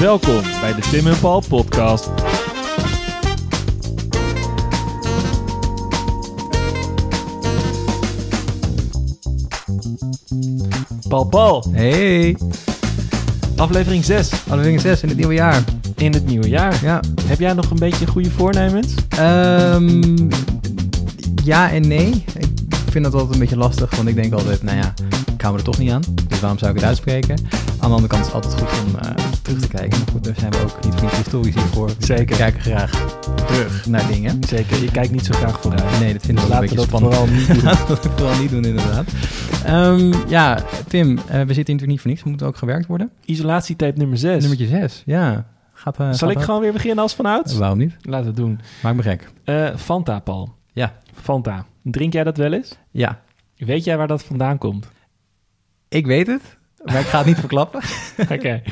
Welkom bij de Tim en Paul podcast. Paul Paul, Hey, aflevering 6 aflevering 6 in het nieuwe jaar. in het nieuwe jaar. Ja. Heb jij nog een beetje goede voornemens? Ehm, ja en nee. Ik vind dat altijd een beetje lastig, want ik denk altijd, nou ja, ik hou me er toch niet aan. Dus waarom zou ik het uitspreken? Aan de andere kant is het altijd goed om eh, terug te kijken. Maar goed, daar zijn we ook niet historisch hiervoor. Zeker. We kijken graag terug naar dingen. Zeker, je kijkt niet zo graag vooruit. Nee, dat vind ik wel een Laten we beetje dat spannend. vooral niet doen. Laten we dat vooral niet doen, inderdaad. Ehm, ja, Tim, eh, we zitten hier natuurlijk niet voor niks. We moeten ook gewerkt worden. Isolatietape nummer 6. Nummertje 6, ja. Gaat, eh, Zal gaat ik gewoon weer beginnen als vanouds? Waarom niet? Laten we het doen. Maak me gek. Eh, Fanta, Paul. Ja. Fanta. Drink jij dat wel eens? Ja, Weet jij waar dat vandaan komt? ik weet het, maar ik ga het niet verklappen. Oké.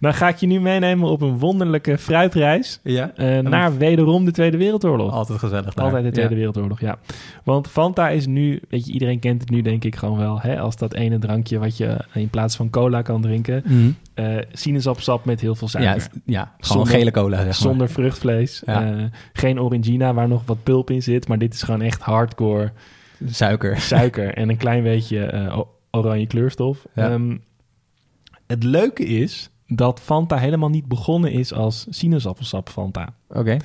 Dan ga ik je nu meenemen op een wonderlijke fruitreis Ja. eh, naar wederom de Tweede Wereldoorlog. Altijd gezellig daar. Altijd de Tweede Ja. Wereldoorlog, ja. Want Fanta is nu, weet je, iedereen kent het nu denk ik gewoon wel, hè, als dat ene drankje wat je in plaats van cola kan drinken. Eh sinaasappelsap met heel veel Ja, suiker. het- ja, gewoon Zonder- gele cola, zeg maar. Zonder vruchtvlees. Ja. eh, geen orangina waar nog wat pulp in zit. Maar dit is gewoon echt hardcore Suiker. suiker en een klein beetje oranje kleurstof. Ja. Ehm, het leuke is dat Fanta helemaal niet begonnen is als sinaasappelsap Fanta. Oké.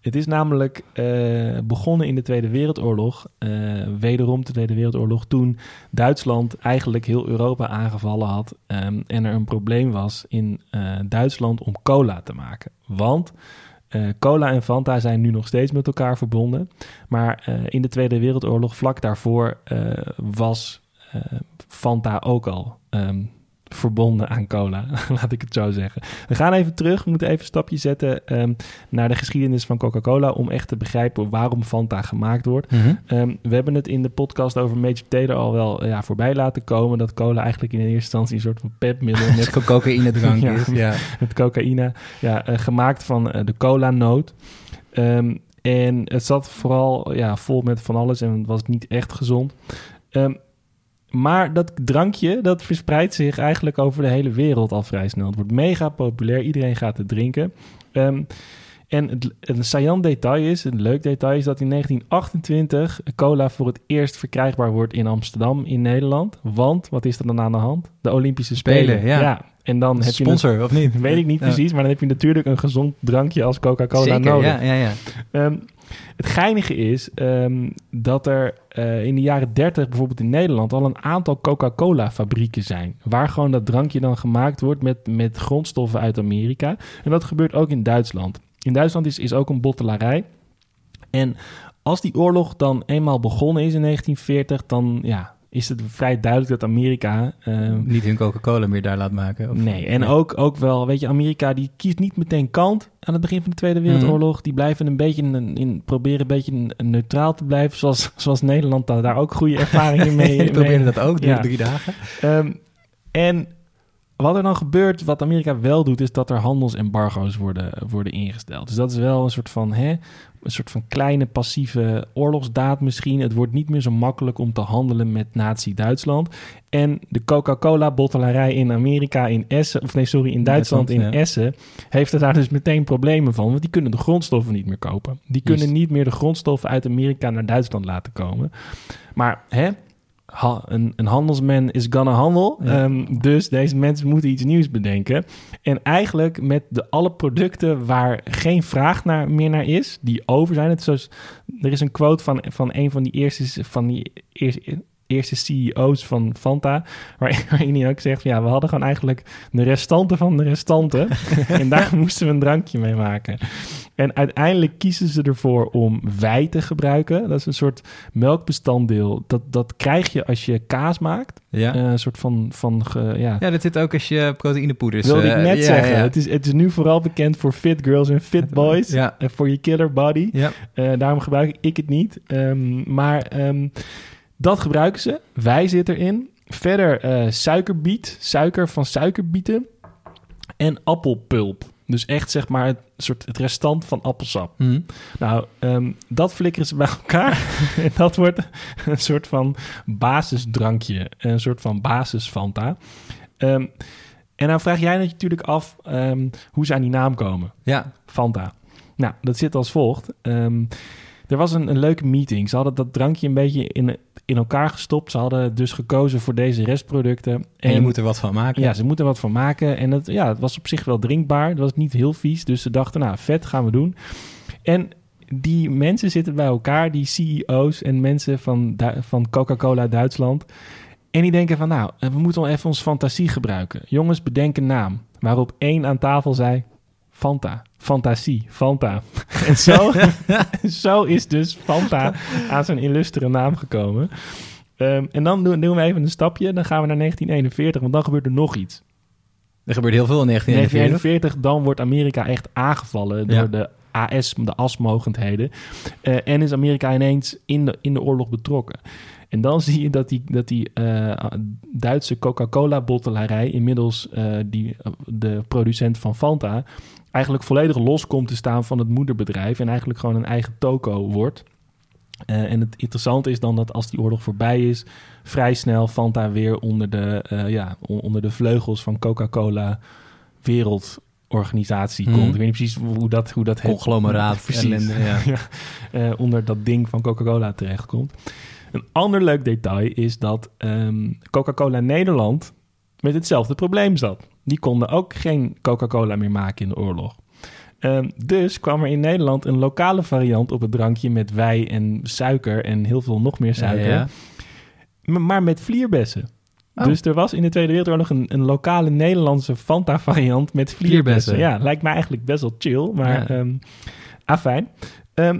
Het is namelijk eh, begonnen in de Tweede Wereldoorlog. eh, wederom de Tweede Wereldoorlog. Toen Duitsland eigenlijk heel Europa aangevallen had. ehm, en er een probleem was in eh, Duitsland om cola te maken. Want cola en Fanta zijn nu nog steeds met elkaar verbonden. Maar in de Tweede Wereldoorlog, vlak daarvoor, was Fanta ook al ehm, verbonden aan cola. Laat ik het zo zeggen. We gaan even terug. We moeten even een stapje zetten ehm, naar de geschiedenis van Coca-Cola. Om echt te begrijpen waarom Fanta gemaakt wordt. Mhm. Ehm, we hebben het in de podcast over Major Taylor al wel ja, voorbij laten komen. Dat cola eigenlijk in eerste instantie een soort van pepmiddel met cocaïne drank Ja. is. Ja. met cocaïne. Ja, eh, gemaakt van eh, de cola-noot. Ehm, en het zat vooral ja, vol met van alles en was niet echt gezond. Maar dat drankje, dat verspreidt zich eigenlijk over de hele wereld al vrij snel. Het wordt mega populair, iedereen gaat het drinken. Ehm, en het, een saillant detail is, een leuk detail is dat in 1928 cola voor het eerst verkrijgbaar wordt in Amsterdam, in Nederland. Want, wat is er dan aan de hand? De Olympische Spelen. Spelen, ja. En dan heb je Sponsor, of niet? Weet ik niet Ja. precies, maar dan heb je natuurlijk een gezond drankje als Coca-Cola Zeker, nodig. ja, ja, ja. Ehm, het geinige is ehm, dat er eh, in de jaren 30 bijvoorbeeld in Nederland al een aantal Coca-Cola fabrieken zijn. Waar gewoon dat drankje dan gemaakt wordt met, met grondstoffen uit Amerika. En dat gebeurt ook in Duitsland. In Duitsland is, is ook een bottelarij. En als die oorlog dan eenmaal begonnen is in 1940, dan ja, is het vrij duidelijk dat Amerika ehm, Niet hun Coca-Cola meer daar laat maken. Of, Nee, en ook, ook wel, weet je, Amerika die kiest niet meteen kant aan het begin van de Tweede Wereldoorlog. Die blijven een beetje in, in proberen een beetje neutraal te blijven, zoals, zoals Nederland daar, daar ook goede ervaringen mee. Ik probeerde mee- dat ook, Ja. ja. drie dagen. Ehm, en wat er dan gebeurt, wat Amerika wel doet, is dat er handelsembargo's worden, worden ingesteld. Dus dat is wel een soort van, hè, een soort van kleine passieve oorlogsdaad misschien. Het wordt niet meer zo makkelijk om te handelen met Nazi-Duitsland. En de Coca-Cola-bottelarij in Amerika in Essen, of nee, sorry, in Duitsland, Duitsland, in ja. Essen, heeft er daar dus meteen problemen van. Want die kunnen de grondstoffen niet meer kopen. Die kunnen niet meer de grondstoffen uit Amerika naar Duitsland laten komen. Maar hè, ha- een, een handelsman is gonna handel. Ja. Ehm, dus deze mensen moeten iets nieuws bedenken. En eigenlijk met de, alle producten waar geen vraag naar, meer naar is, die over zijn. Het is zoals, er is een quote van, van een van die eerste, van die eerste, eerste CEO's van Fanta, waar- waarin hij ook zegt, ja, we hadden gewoon eigenlijk de restanten van de restanten. en daar moesten we een drankje mee maken. En uiteindelijk kiezen ze ervoor om wei te gebruiken. Dat is een soort melkbestanddeel. Dat, dat krijg je als je kaas maakt. Ja. Eh, een soort van, van ge- ja, ja, dat zit ook als je proteïnepoeders... wilde ik eh, net ja, zeggen. Ja, Het, is, het is nu vooral bekend voor fit girls en fit boys. Ja. En voor je killer body. ja. Eh, daarom gebruik ik het niet. Ehm, maar ehm, dat gebruiken ze. Wij zitten erin. Verder eh, suikerbiet. Suiker van suikerbieten. En appelpulp. Dus echt zeg maar het, soort, het restant van appelsap. Hm. Nou, ehm, dat flikkeren ze bij elkaar. en dat wordt een soort van basisdrankje. Een soort van basis Fanta. Ehm, En dan vraag jij natuurlijk af ehm, hoe ze aan die naam komen. Ja. Fanta. Nou, dat zit als volgt. Ehm, er was een, een leuke meeting. Ze hadden dat drankje een beetje in, in elkaar gestopt. Ze hadden dus gekozen voor deze restproducten. En, je moet er wat van maken. Ja, ze moeten er wat van maken. En het, ja, het was op zich wel drinkbaar. Het was niet heel vies. Dus ze dachten, nou, vet gaan we doen. En die mensen zitten bij elkaar, die CEO's en mensen van, van Coca-Cola Duitsland. En die denken van, nou, we moeten wel even onze fantasie gebruiken. Jongens, bedenk een naam. Waarop één aan tafel zei, Fanta. Fantasie, Fanta. En zo, zo is dus Fanta aan zijn illustere naam gekomen. Ehm, en dan doen, doen we even een stapje. Dan gaan we naar 1941, want dan gebeurt er nog iets. Er gebeurt heel veel in 1941. 1941, dan wordt Amerika echt aangevallen Ja. door de AS, de asmogendheden. Eh, en is Amerika ineens in de, in de oorlog betrokken. En dan zie je dat die, dat die eh, Duitse Coca-Cola-bottelarij inmiddels eh, die, de producent van Fanta eigenlijk volledig los komt te staan van het moederbedrijf en eigenlijk gewoon een eigen toko wordt. Eh, en het interessante is dan dat als die oorlog voorbij is, vrij snel Fanta weer onder de, eh, ja, on- onder de vleugels van Coca-Cola wereldorganisatie Mhm. komt. Ik weet niet precies hoe dat, hoe dat heet. Conglomeraat, Precies. ellende, ja. eh, onder dat ding van Coca-Cola terechtkomt. Een ander leuk detail is dat ehm, Coca-Cola Nederland met hetzelfde probleem zat. Die konden ook geen Coca-Cola meer maken in de oorlog. Ehm, dus kwam er in Nederland een lokale variant op het drankje met wei en suiker en heel veel nog meer suiker. Ja, Maar met vlierbessen. Oh. Dus er was in de Tweede Wereldoorlog een, een lokale Nederlandse Fanta-variant met vlierbessen. Vlierbessen. Ja, lijkt me eigenlijk best wel chill, maar Ja. ehm afijn. Ehm,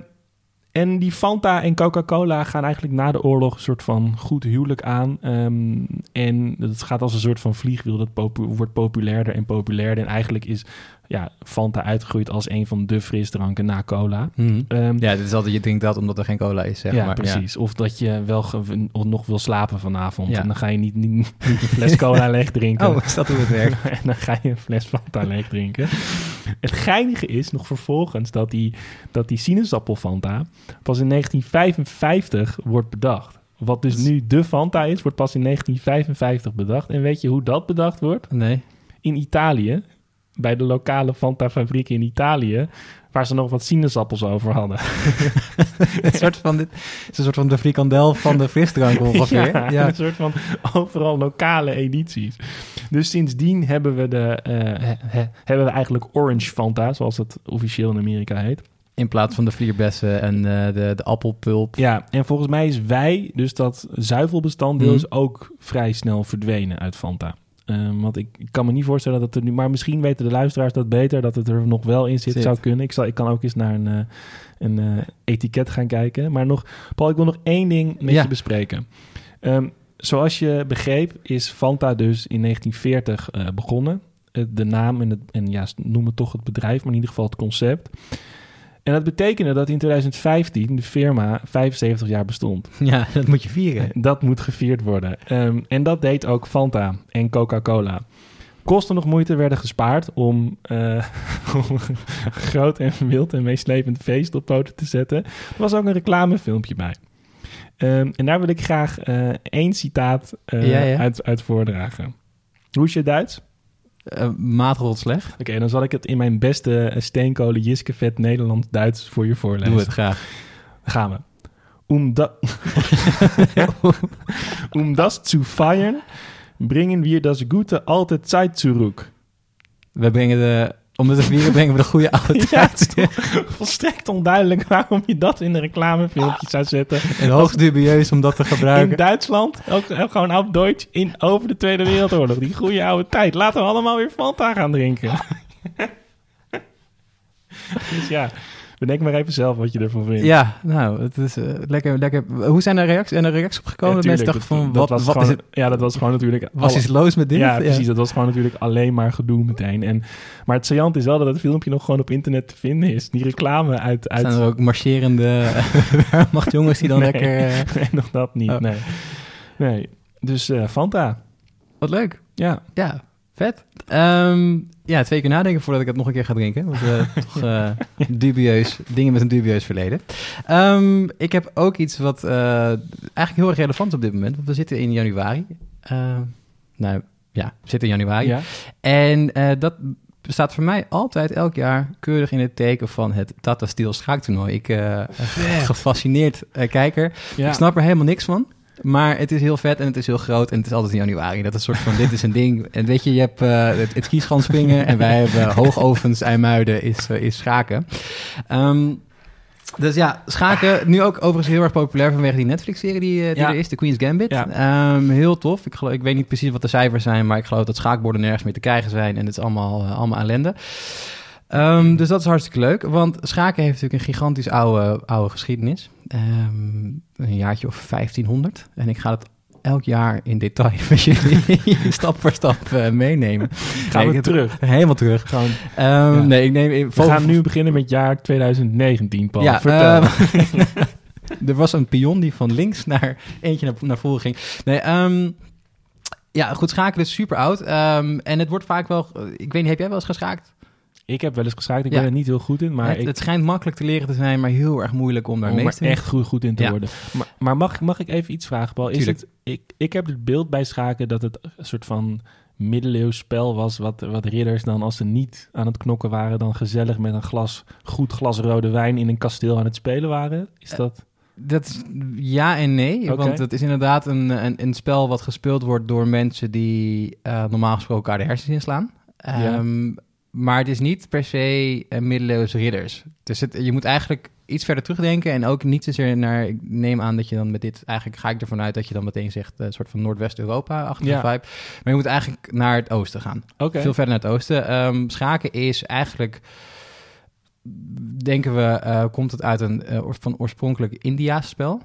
en die Fanta en Coca-Cola gaan eigenlijk na de oorlog een soort van goed huwelijk aan. Ehm, en het gaat als een soort van vliegwiel. Dat popu- wordt populairder en populairder. En eigenlijk is ja, Fanta uitgegroeid als een van de frisdranken na cola. Mhm. Ehm, Ja, dit is altijd, je drinkt dat omdat er geen cola is, zeg ja, maar. precies. Of dat je wel nog wil slapen vanavond. Ja. En dan ga je niet, niet, niet een fles cola leeg drinken. Oh, is dat hoe het werkt? en dan ga je een fles Fanta leeg drinken. Het geinige is nog vervolgens dat die, dat die sinaasappel Fanta pas in 1955 wordt bedacht. Wat dus nu de Fanta is, wordt pas in 1955 bedacht. En weet je hoe dat bedacht wordt? Nee. In Italië, bij de lokale Fanta-fabriek in Italië, waar ze nog wat sinaasappels over hadden. een soort van dit is een soort van de frikandel van de frisdrank ongeveer. Ja, Ja. een soort van overal lokale edities. Dus sindsdien hebben we, de, eh, he- he- hebben we eigenlijk Orange Fanta, zoals het officieel in Amerika heet. In plaats van de vlierbessen en eh, de, de appelpulp. Ja, en volgens mij is wij, dus dat zuivelbestanddeel, Mhm. is ook vrij snel verdwenen uit Fanta. Ehm, want ik, ik kan me niet voorstellen dat er nu... Maar misschien weten de luisteraars dat beter, dat het er nog wel in zit. Zit. Zou kunnen. Ik, zal, ik kan ook eens naar een, eh, een eh, etiket gaan kijken. Maar nog, Paul, ik wil nog één ding met Ja. je bespreken. Ehm, zoals je begreep is Fanta dus in 1940 eh, begonnen. De naam en, het, en ja, noem het toch het bedrijf, maar in ieder geval het concept. En dat betekende dat in 2015 de firma 75 jaar bestond. Ja, dat moet je vieren. Dat moet gevierd worden. Ehm, en dat deed ook Fanta en Coca-Cola. Kosten nog moeite werden gespaard om, eh, om een groot en wild en meeslepend feest op poten te zetten. Er was ook een reclamefilmpje bij. Ehm, en daar wil ik graag eh, één citaat Ja, ja. Uit, uit voordragen. Hoe is je Duits? Uh, slecht. Oké, dan zal ik het in mijn beste eh, steenkolen Jiskevet Nederlands-Duits voor je voorlezen. Doe het graag. Gaan we. Um, da um das zu feiern, bringen wir das Gute alte Zeit zurück. We brengen de... Om het te vieren brengen we de goede oude Ja, volstrekt onduidelijk waarom je dat in een reclamefilmpje zou zetten. En hoogst dubieus om dat te In gebruiken. Duitsland, ook, ook gewoon op Duits, in, over de Tweede Wereldoorlog. Die goede oude tijd. Laten we allemaal weer Fanta gaan drinken. dus ja, bedenk maar even zelf wat je ervan vindt. Ja, nou, het is eh, lekker, lekker. Hoe zijn er reacties, en er reacties op gekomen? Ja, mensen dachten van, dat- dat wat, wat is het? Ja, dat was gewoon natuurlijk... Was iets los met dit? Ja, precies. Dat was gewoon natuurlijk alleen maar gedoe meteen. En, maar het saillant is wel dat het filmpje nog gewoon op internet te vinden is. Die reclame uit... uit Zijn er ook marcherende machtjongens die dan Nee. lekker... eh, nee, nog dat niet. Oh. Nee. nee. Dus eh, Fanta. wat leuk. Ja. Ja, vet. Ehm, ja, twee keer nadenken voordat ik het nog een keer ga drinken. Want eh, toch eh, dubieus, dingen met een dubieus verleden. Ehm, ik heb ook iets wat eh, eigenlijk heel erg relevant is op dit moment. Want we zitten in januari. Eh, nou, ja, zit in januari. Ja. En dat staat voor mij altijd elk jaar keurig in het teken van het Tata Steel schaaktoernooi. Ik gefascineerd kijker. Ja. Ik snap er helemaal niks van. Maar het is heel vet en het is heel groot en het is altijd in januari. Dat is een soort van, dit is een ding. En weet je, je hebt eh, het, het kiesgan springen en wij hebben hoogovens, IJmuiden is, eh, is schaken. Ehm, dus ja, schaken, nu ook overigens heel erg populair vanwege die Netflix-serie die, eh, die Ja. er is, de Queen's Gambit. Ja. Ehm, heel tof. Ik, geloof, ik weet niet precies wat de cijfers zijn, maar ik geloof dat schaakborden nergens meer te krijgen zijn en het is allemaal, allemaal ellende. Ehm, dus dat is hartstikke leuk, want schaken heeft natuurlijk een gigantisch oude, oude geschiedenis. Ehm, een jaartje of 1500. En ik ga het elk jaar in detail met jullie stap voor stap eh, meenemen. Gaan Nee, we terug. Helemaal terug. Gewoon, Ja. Nee, ik neem... we gaan nu beginnen met jaar 2019, Paul. Ja, Vertel. er was een pion die van links naar eentje naar, naar voren ging. Nee, ja, goed, schaken is super oud. En het wordt vaak wel... Ik weet niet, heb jij wel eens geschaakt? Ik heb wel eens geschaakt. Ik Ja. ben er niet heel goed in, maar het, ik het schijnt makkelijk te leren te zijn, maar heel erg moeilijk om daar om echt goed, goed in te Ja. worden. Maar, maar mag, mag ik even iets vragen, Paul? Is Tuurlijk. het, ik, ik heb het beeld bij schaken dat het een soort van middeleeuws spel was... Wat, wat ridders dan, als ze niet aan het knokken waren... dan gezellig met een glas, goed glas rode wijn in een kasteel aan het spelen waren. Is dat... Dat is ja en nee, want het is inderdaad een, een, een spel wat gespeeld wordt door mensen die eh, normaal gesproken elkaar de hersens inslaan. Ja. Maar het is niet per se uh, middeleeuwse ridders. Dus het, je moet eigenlijk iets verder terugdenken en ook niet zozeer naar... Ik neem aan dat je dan met dit... Eigenlijk ga ik ervan uit dat je dan meteen zegt... een soort van Noordwest-Europa-achtige Ja. vibe. Maar je moet eigenlijk naar het oosten gaan. Oké. Veel verder naar het oosten. Ehm, schaken is eigenlijk, denken we, eh, komt het uit een eh, oor- van oorspronkelijk Indiaas spel.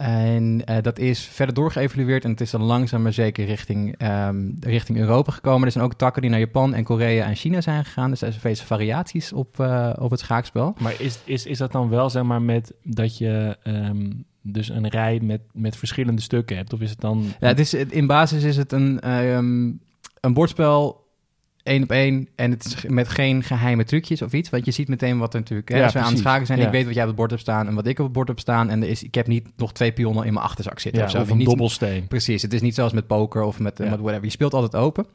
En eh, dat is verder doorgeëvalueerd en het is dan langzaam maar zeker richting, ehm, richting Europa gekomen. Er zijn ook takken die naar Japan en Korea en China zijn gegaan. Dus er zijn vele variaties op, eh, op het schaakspel. Maar is, is, is dat dan wel, zeg maar, met dat je ehm, dus een rij met, met verschillende stukken hebt? Of is het dan... Ja, het is, in basis is het een, ehm, een bordspel één op één en het is met geen geheime trucjes of iets. Want je ziet meteen wat er natuurlijk... Hè, Ja, als we aan het schaken zijn, Ja. ik weet wat jij op het bord hebt staan en wat ik op het bord heb staan. En er is, ik heb niet nog twee pionnen in mijn achterzak zitten ja, of zo. of een Niet- dobbelsteen. Precies, het is niet zoals met poker of met, met whatever. Je speelt altijd open.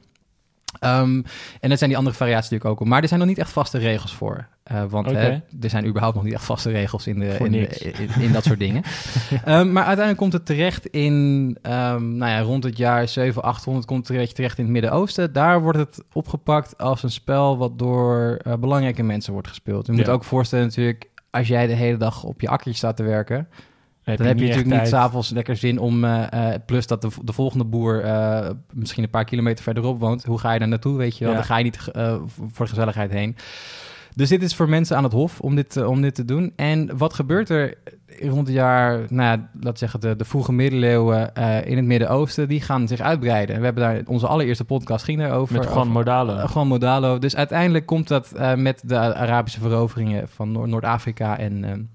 Ehm, en dat zijn die andere variaties natuurlijk ook. Maar er zijn nog niet echt vaste regels voor. Eh, want hè, er zijn überhaupt nog niet echt vaste regels in, de, in, de- in, in dat soort dingen. Ehm, maar uiteindelijk komt het terecht in, ehm, nou ja, rond het jaar 700, 800 komt het terecht, terecht in het Midden-Oosten. Daar wordt het opgepakt als een spel wat door eh, belangrijke mensen wordt gespeeld. Je moet Ja. ook voorstellen natuurlijk, als jij de hele dag op je akkertje staat te werken, Heb dan heb je natuurlijk niet s'avonds lekker zin om... eh, eh, plus dat de, de volgende boer eh, misschien een paar kilometer verderop woont. Hoe ga je daar naartoe, weet je wel? Ja. Dan ga je niet voor de gezelligheid heen. Dus dit is voor mensen aan het hof om dit, om dit te doen. En wat gebeurt er rond het jaar... Nou ja, laat zeggen de, de vroege middeleeuwen in het Midden-Oosten... die gaan zich uitbreiden. We hebben daar... Onze allereerste podcast ging daarover. Met Juan over- Modalo. gewoon Modalo. Dus uiteindelijk komt dat met de Arabische veroveringen van Noor- Noord-Afrika en,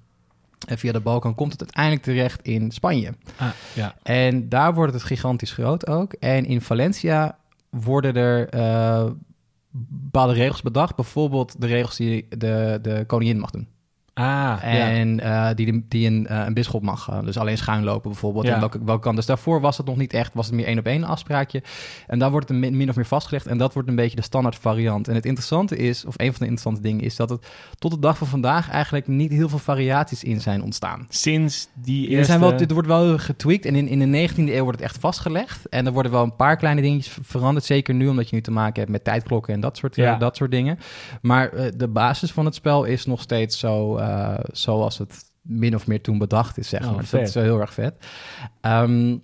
en via de Balkan komt het uiteindelijk terecht in Spanje. Ah, ja. En daar wordt het gigantisch groot ook. En in Valencia worden er eh, bepaalde regels bedacht. Bijvoorbeeld de regels die de, de koningin mag doen. Ah, ja. En eh, die, die een, eh, een bisschop mag eh, dus alleen schuin lopen bijvoorbeeld. Ja. En welke, welke kant. Dus daarvoor was het nog niet echt, was het meer één op één afspraakje. En daar wordt het min, min of meer vastgelegd. En dat wordt een beetje de standaard variant. En het interessante is, of een van de interessante dingen is, dat het tot de dag van vandaag eigenlijk niet heel veel variaties in zijn ontstaan. Sinds die Er zijn wel, dit wordt wel getweakt en in, in de 19e eeuw wordt het echt vastgelegd. En er worden wel een paar kleine dingetjes ver- veranderd. Zeker nu, omdat je nu te maken hebt met tijdklokken en dat soort, Ja. dat soort dingen. Maar de basis van het spel is nog steeds zo eh, zoals het min of meer toen bedacht is, zeg Oh, maar. Dus vet. dat is wel heel erg vet. Ehm,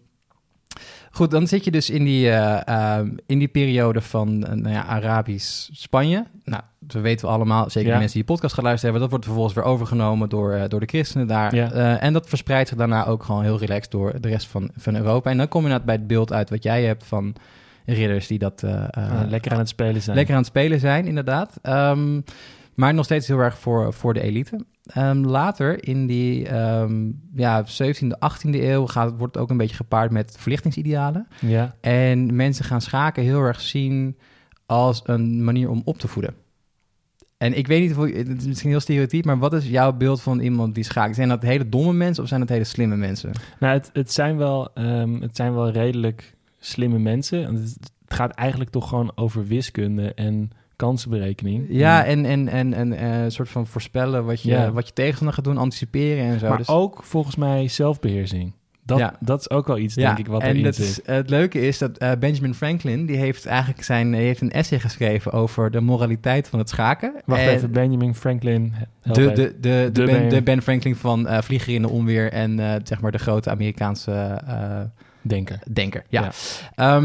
goed, dan zit je dus in die, eh, ehm, in die periode van eh, nou ja, Arabisch Spanje. Nou, dat weten we allemaal, zeker Ja. de mensen die de podcast geluisterd hebben. Dat wordt vervolgens weer overgenomen door, door de christenen daar. Ja. En dat verspreidt zich daarna ook gewoon heel relaxed door de rest van, van Europa. En dan kom je inderdaad bij het beeld uit wat jij hebt van ridders die dat... Ah, lekker aan het spelen zijn. lekker aan het spelen zijn, inderdaad. Ehm, maar nog steeds heel erg voor, voor de elite. Ehm, later, in die ehm, ja, 17e, 18e eeuw, gaat, wordt het ook een beetje gepaard met verlichtingsidealen. Ja. En mensen gaan schaken heel erg zien als een manier om op te voeden. En ik weet niet, of, het is misschien heel stereotyp, maar wat is jouw beeld van iemand die schaakt? Zijn dat hele domme mensen of zijn dat hele slimme mensen? Nou, het, het, zijn wel, ehm, het zijn wel redelijk slimme mensen. En Het, het gaat eigenlijk toch gewoon over wiskunde en kansenberekening. Ja, en, en, en, en eh, een soort van voorspellen wat je, Ja. wat je tegenstander gaat doen, anticiperen en zo. maar Dus- ook volgens mij zelfbeheersing. Dat, Ja. dat is ook wel iets, denk ik, wat en erin dat zit. is, eh, het leuke is dat eh, Benjamin Franklin, die heeft eigenlijk zijn, hij heeft een essay geschreven over de moraliteit van het schaken. Wacht En even, Benjamin Franklin. De, de, de, de, De ben, Ben- de Ben Franklin van eh, Vlieger in de Onweer en eh, zeg maar de grote Amerikaanse eh, Denker. denker. Ja. Ja.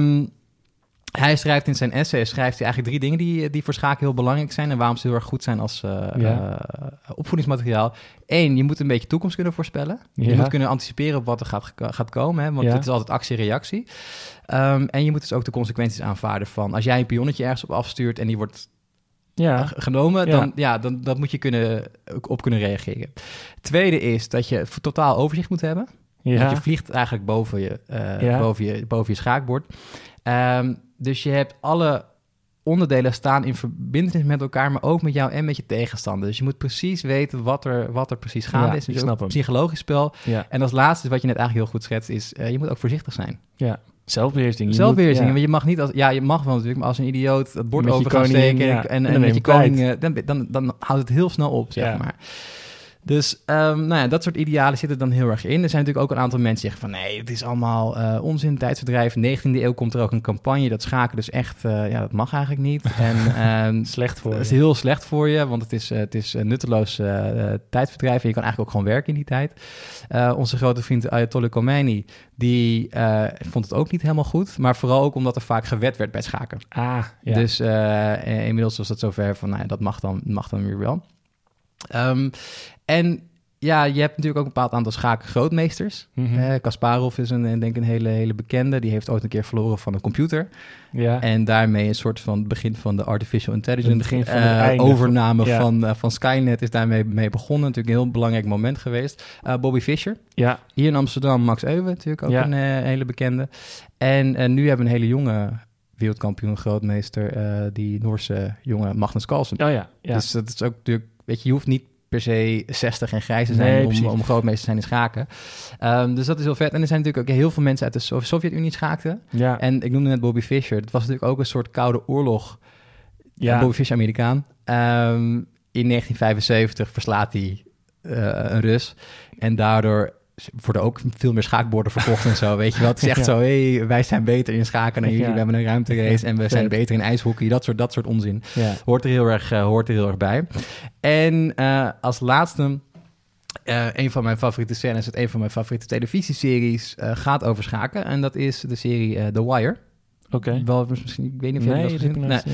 Hij schrijft in zijn essay schrijft hij eigenlijk drie dingen die, die voor schaken heel belangrijk zijn en waarom ze heel erg goed zijn als eh, Ja. eh, opvoedingsmateriaal. Eén, je moet een beetje toekomst kunnen voorspellen. Je moet kunnen anticiperen op wat er gaat, gaat komen, hè, want Ja. het is altijd actie-reactie. Ehm, en je moet dus ook de consequenties aanvaarden van als jij een pionnetje ergens op afstuurt en die wordt Ja, g- genomen, dan, ja, dan dat moet je kunnen, op kunnen reageren. Tweede is dat je totaal overzicht moet hebben. Want ja. je vliegt eigenlijk boven je, eh, Ja. boven je, boven je schaakbord. Ehm, dus je hebt alle onderdelen staan in verbindenis met elkaar, maar ook met jou en met je tegenstander. Dus je moet precies weten wat er, wat er precies gaande Ja, is. Dus ik snap een hem. psychologisch spel. ja, En als laatste, wat je net eigenlijk heel goed schetst, is eh, je moet ook voorzichtig zijn. ja. Zelfbeheersing. Zelfbeheersing. moet- Want je mag niet als... Ja, je mag wel natuurlijk, maar als een idioot het bord over gaat steken... ja. en, En en, met je koning... eh, Dan, dan, dan houdt het heel snel op, zeg Ja. maar. Dus ehm, nou ja, dat soort idealen zitten dan heel erg in. Er zijn natuurlijk ook een aantal mensen die zeggen van... nee, het is allemaal eh, onzin, tijdsverdrijf. 19e eeuw komt er ook een campagne. Dat schaken dus echt... eh, ja, dat mag eigenlijk niet. En ehm, Slecht voor dat is heel slecht voor je, want het is, eh, het is nutteloos tijdverdrijf. En je kan eigenlijk ook gewoon werken in die tijd. Onze grote vriend Ayatollah Khomeini, die vond het ook niet helemaal goed. Maar vooral ook omdat er vaak gewet werd bij schaken. Ah, ja. Dus inmiddels was dat zover van, nou ja, dat mag dan, mag dan weer wel. Ehm, en ja, je hebt natuurlijk ook een bepaald aantal schaakgrootmeesters. Mhm. Eh, Kasparov is een, eh, denk ik een hele, hele bekende. Die heeft ooit een keer verloren van een computer. ja. En daarmee een soort van het begin van de artificial intelligence. Het begin van eh, einde overname van- ja. van, van Skynet is daarmee mee begonnen. Natuurlijk een heel belangrijk moment geweest. Bobby Fischer. ja, Hier in Amsterdam Max Euwe natuurlijk ook Ja. een hele bekende. En nu hebben we een hele jonge wereldkampioen grootmeester. die Noorse jonge Magnus Carlsen. oh ja, ja. Dus dat is ook natuurlijk... Weet je, je hoeft niet per se 60 en grijs te zijn Nee, om, om grootmeester te zijn in schaken. Ehm, dus dat is heel vet. En er zijn natuurlijk ook heel veel mensen uit de Sov- Sovjet-Unie schaakten. ja, En ik noemde net Bobby Fischer. Het was natuurlijk ook een soort koude oorlog. ja. Bobby Fischer, Amerikaan. Ehm, in 1975 verslaat hij eh, een Rus. En daardoor worden ook veel meer schaakborden verkocht en zo. Weet je wat? Het is echt Ja. zo, hey, wij zijn beter in schaken dan jullie. Ja. We hebben een ruimterace en we zijn beter in ijshockey. Dat soort, dat soort onzin. ja. Hoort er heel erg, eh, hoort er heel erg bij. En eh, als laatste... eh, een van mijn favoriete scènes, het een van mijn favoriete televisieseries, gaat over schaken. En dat is de serie The Wire. Oké. Wel, misschien, ik weet niet of jij Nee, dat gezien hebt. Nee.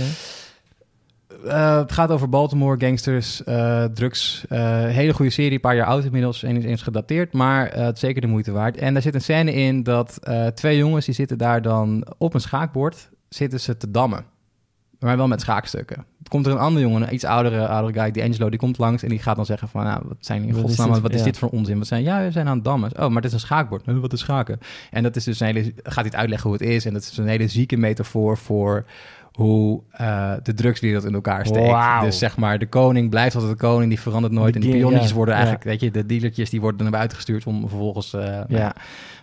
Eh, het gaat over Baltimore, gangsters, eh, drugs. Eh, hele goede serie, een paar jaar oud inmiddels, en eens gedateerd, maar het is zeker de moeite waard. En daar zit een scène in dat twee jongens, die zitten daar dan op een schaakbord, zitten ze te dammen. Maar wel met schaakstukken. Komt er een andere jongen, een iets oudere, oudere guy, die Angelo, die komt langs en die gaat dan zeggen van, nou, wat zijn in Wat is dit? wat is Ja. dit voor onzin? Wat zijn, ja, we zijn aan het dammen. Oh, maar het is een schaakbord. "Huh, wat is schaken? En dat is dus een hele, gaat hij het uitleggen hoe het is. En dat is een hele zieke metafoor voor hoe eh, de drugswereld in elkaar steekt. Dus zeg maar, de koning blijft altijd de koning, die verandert nooit. Die en die pionnetjes ja, worden ja. eigenlijk, weet je, de dealertjes die worden naar buiten gestuurd om vervolgens eh ja. Ja.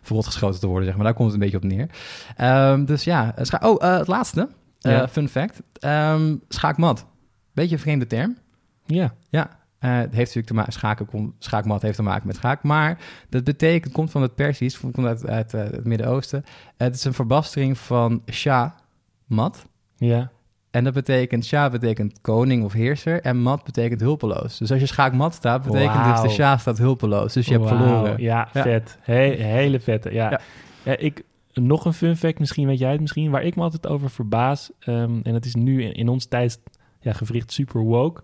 verrot geschoten te worden, zeg maar. Daar komt het een beetje op neer. Ehm, dus ja, scha- oh, eh, het laatste, Ja. fun fact. Ehm, schaakmat. Beetje een vreemde term. Ja. Ja, het heeft natuurlijk te maken, schaken, schaakmat heeft te maken met schaak, maar dat betekent, komt van het Persisch, komt uit, uit het Midden-Oosten. het is een verbastering van Shah, mat. Ja. En dat betekent, Shah betekent koning of heerser en mat betekent hulpeloos. Dus als je schaakmat staat, betekent dus Wauw. de Shah staat hulpeloos. Dus je hebt verloren. Ja, Ja. vet. He- hele vette. Ja. Ja. Ja, ik, nog een fun fact, misschien weet jij het misschien, waar ik me altijd over verbaas. ehm, en het is nu in, in ons tijd ja, gewricht super woke.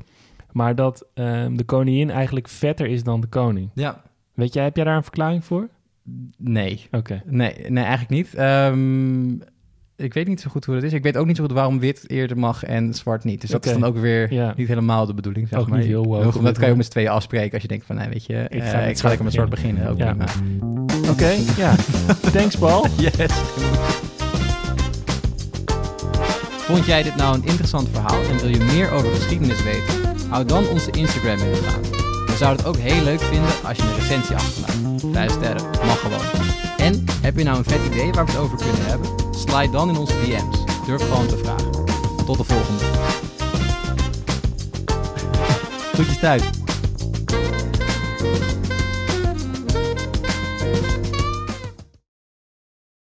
Maar dat ehm, de koningin eigenlijk vetter is dan de koning. Ja, Weet jij, heb jij daar een verklaring voor? nee. Oké. Nee, nee eigenlijk niet. Ehm, ik weet niet zo goed hoe dat is. Ik weet ook niet zo goed waarom wit eerder mag en zwart niet. Dus dat is dan ook weer Ja. niet helemaal de bedoeling. Zeg Ook maar. niet heel op Dat kan je ook met z'n tweeën afspreken als je denkt van, nou weet je, Ik ik ga ik lekker met zwart beginnen. Ook Ja. prima. Oké, ja. Thanks, Paul. Yes. Vond jij dit nou een interessant verhaal en wil je meer over geschiedenis weten? Hou dan onze Instagram in de gaten. We zouden het ook heel leuk vinden als je een recensie achterlaat. Vijf sterren, mag gewoon. En heb je nou een vet idee waar we het over kunnen hebben? Slide dan in onze DM's. Durf gewoon te vragen. Tot de volgende. Goedjes thuis.